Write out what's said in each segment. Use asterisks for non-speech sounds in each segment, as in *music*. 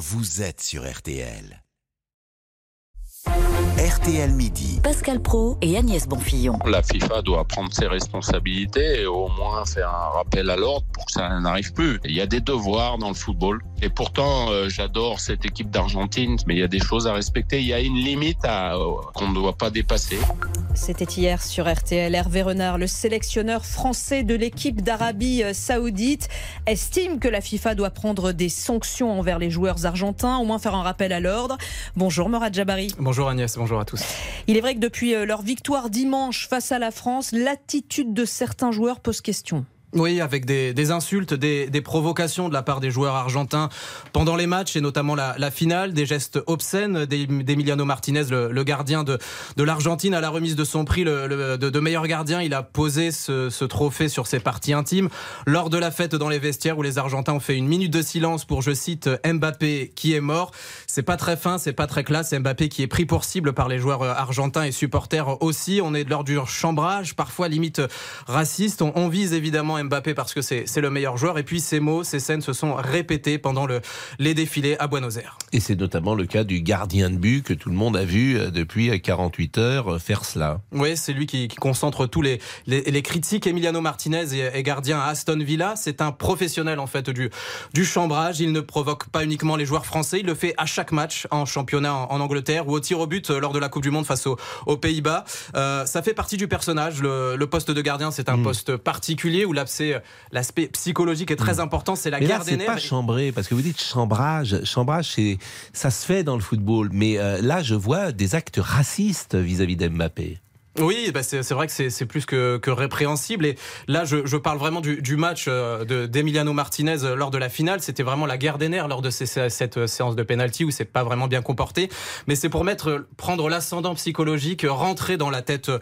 vous êtes sur RTL. RTL Midi. Pascal Pro et Agnès Bonfillon. La FIFA doit prendre ses responsabilités et au moins faire un rappel à l'ordre pour que ça n'arrive plus. Il y a des devoirs dans le football. Et pourtant, euh, j'adore cette équipe d'Argentine, mais il y a des choses à respecter. Il y a une limite à, euh, qu'on ne doit pas dépasser. C'était hier sur RTL. Hervé Renard, le sélectionneur français de l'équipe d'Arabie Saoudite, estime que la FIFA doit prendre des sanctions envers les joueurs argentins, au moins faire un rappel à l'ordre. Bonjour Morad Jabari. Bonjour Agnès, bonjour à tous. Il est vrai que depuis euh, leur victoire dimanche face à la France, l'attitude de certains joueurs pose question. Oui, avec des, insultes, des, provocations de la part des joueurs argentins pendant les matchs et notamment la, finale, des gestes obscènes d'Emiliano Martinez, le, gardien de, l'Argentine, à la remise de son prix de, meilleur gardien. Il a posé ce, trophée sur ses parties intimes lors de la fête dans les vestiaires où les Argentins ont fait une minute de silence pour, je cite, Mbappé qui est mort. C'est pas très fin, c'est pas très classe. Mbappé qui est pris pour cible par les joueurs argentins et supporters aussi. On est de l'heure du chambrage, parfois limite raciste. On vise évidemment Mbappé parce que c'est le meilleur joueur. Et puis ces mots, ces scènes se sont répétées pendant le, les défilés à Buenos Aires. Et c'est notamment le cas du gardien de but que tout le monde a vu euh, depuis 48 heures euh, faire cela. Oui, c'est lui qui, qui, concentre tous les, les, les, critiques. Emiliano Martinez est, est gardien à Aston Villa. C'est un professionnel en fait du, du chambrage. Il ne provoque pas uniquement les joueurs français. Il le fait à chaque match en championnat en, en Angleterre ou au tir au but euh, lors de la Coupe du Monde face aux, aux Pays-Bas. Euh, ça fait partie du personnage. Le, le poste de gardien, c'est un mmh. poste particulier où l'aspect psychologique est très mmh. important. C'est la mais garde des nerfs. pas chambré parce que vous dites chambrage. Chambrage, c'est ça se fait dans le football. Mais euh, là, je vois des actes racistes vis-à-vis -vis d'Mbappé. Oui, bah c'est vrai que c'est plus que, que, répréhensible. Et là, je, je parle vraiment du, du match euh, d'Emiliano Martinez lors de la finale. C'était vraiment la guerre des nerfs lors de ces, cette séance de penalty où c'est pas vraiment bien comporté. Mais c'est pour mettre, prendre l'ascendant psychologique, rentrer dans la tête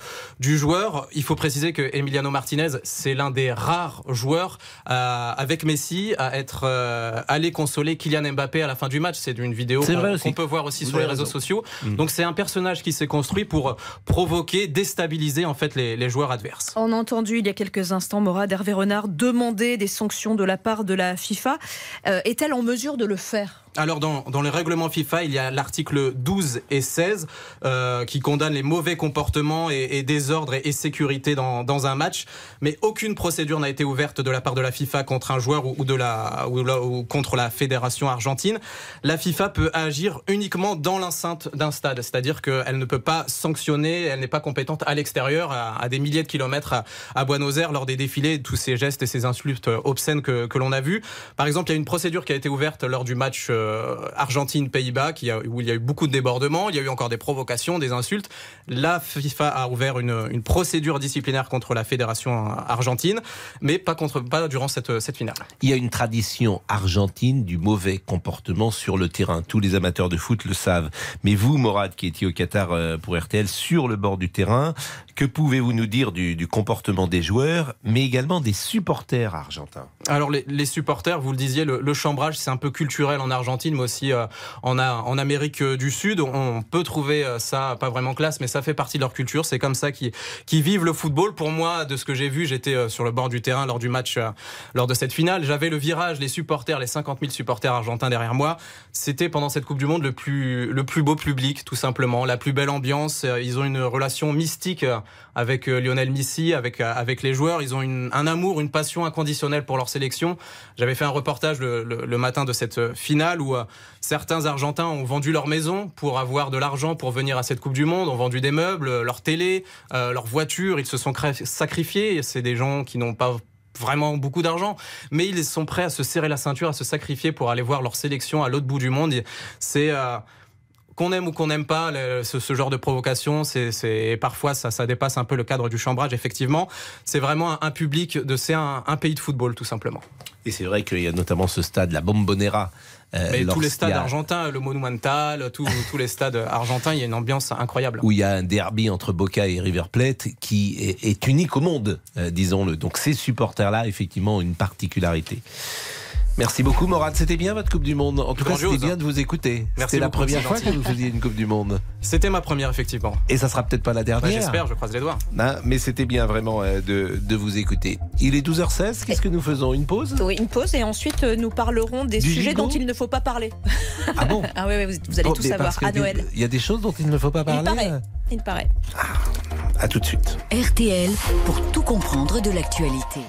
du joueur. Il faut préciser que Emiliano Martinez, c'est l'un des rares joueurs euh, avec Messi à être euh, allé consoler Kylian Mbappé à la fin du match. C'est une vidéo qu'on qu peut voir aussi sur les réseaux sociaux. Mmh. Donc c'est un personnage qui s'est construit pour provoquer déstabiliser en fait les, joueurs adverses. On a entendu il y a quelques instants Morad Hervé Renard demander des sanctions de la part de la FIFA. Euh, Est-elle en mesure de le faire? Alors dans, dans les règlements FIFA, il y a l'article 12 et 16 euh, qui condamnent les mauvais comportements et, et désordres et, et, sécurité dans, dans, un match, mais aucune procédure n'a été ouverte de la part de la FIFA contre un joueur ou, ou de la, ou, ou contre la fédération argentine. La FIFA peut agir uniquement dans l'enceinte d'un stade, c'est-à-dire qu'elle ne peut pas sanctionner, elle n'est pas compétente à l'extérieur, à, à, des milliers de kilomètres à, à, Buenos Aires lors des défilés, tous ces gestes et ces insultes obscènes que, que l'on a vus. Par exemple, il y a une procédure qui a été ouverte lors du match euh, Argentine-Pays-Bas, où il y a eu beaucoup de débordements, il y a eu encore des provocations, des insultes. La FIFA a ouvert une, une procédure disciplinaire contre la fédération argentine, mais pas, contre, pas durant cette, cette finale. Il y a une tradition argentine du mauvais comportement sur le terrain. Tous les amateurs de foot le savent. Mais vous, Morad, qui étiez au Qatar euh, pour RTL, sur le bord du terrain, que pouvez-vous nous dire du, du, comportement des joueurs, mais également des supporters argentins Alors, les, les, supporters, vous le disiez, le, le chambrage, c'est un peu culturel en Argentine, mais aussi euh, en, en, Amérique du Sud. On peut trouver euh, ça pas vraiment classe, mais ça fait partie de leur culture. C'est comme ça qu'ils qu vivent le football. Pour moi, de ce que j'ai vu, j'étais euh, sur le bord du terrain lors du match, euh, lors de cette finale. J'avais le virage, les supporters, les 50 000 supporters argentins derrière moi. C'était pendant cette Coupe du Monde le plus, le plus beau public, tout simplement. La plus belle ambiance. Ils ont une relation mystique avec Lionel Messi, avec, avec les joueurs. Ils ont un amour, une passion inconditionnelle pour leur sélection. J'avais fait un reportage le, matin de cette finale où certains Argentins ont vendu leur maison pour avoir de l'argent pour venir à cette Coupe du Monde, ont vendu des meubles, leur télé, euh, leur voiture, ils se sont sacrifiés. C'est des gens qui n'ont pas vraiment beaucoup d'argent, mais ils sont prêts à se serrer la ceinture, à se sacrifier pour aller voir leur sélection à l'autre bout du monde. C'est euh, qu'on aime ou qu'on n'aime pas le, ce, ce, genre de provocation, c'est parfois ça, ça dépasse un peu le cadre du chambrage. Effectivement, c'est vraiment un, un, public de c'est un, un, pays de football tout simplement. Et c'est vrai qu'il y a notamment ce stade, la Bombonera. Euh, Mais tous les stades a... argentins, le Monumental, tous, tous les stades argentins, il y a une ambiance incroyable. Où il y a un derby entre Boca et River Plate qui est, est unique au monde, euh, disons-le. Donc ces supporters-là, effectivement, ont une particularité. Merci beaucoup, Morad. C'était bien votre Coupe du Monde. En tout cas, c'était bien de vous écouter. C'était la première fois gentil. que vous faisiez une Coupe du Monde. C'était ma première, effectivement. Et ça sera peut-être pas la Bah, dernière. J'espère, je croise les doigts. Hein, mais c'était bien vraiment euh, de, de vous écouter. Il est 12h16. Qu'est-ce que nous faisons? Une pause? Oui, une pause et ensuite euh, nous parlerons des Du sujets dont il ne faut pas parler. Ah bon? *laughs* Ah oui, oui, vous, vous allez Bon, tout savoir à Noël. Il y a des choses dont il ne faut pas Il parler. paraît. Il paraît. À tout de suite. RTL pour tout comprendre de l'actualité.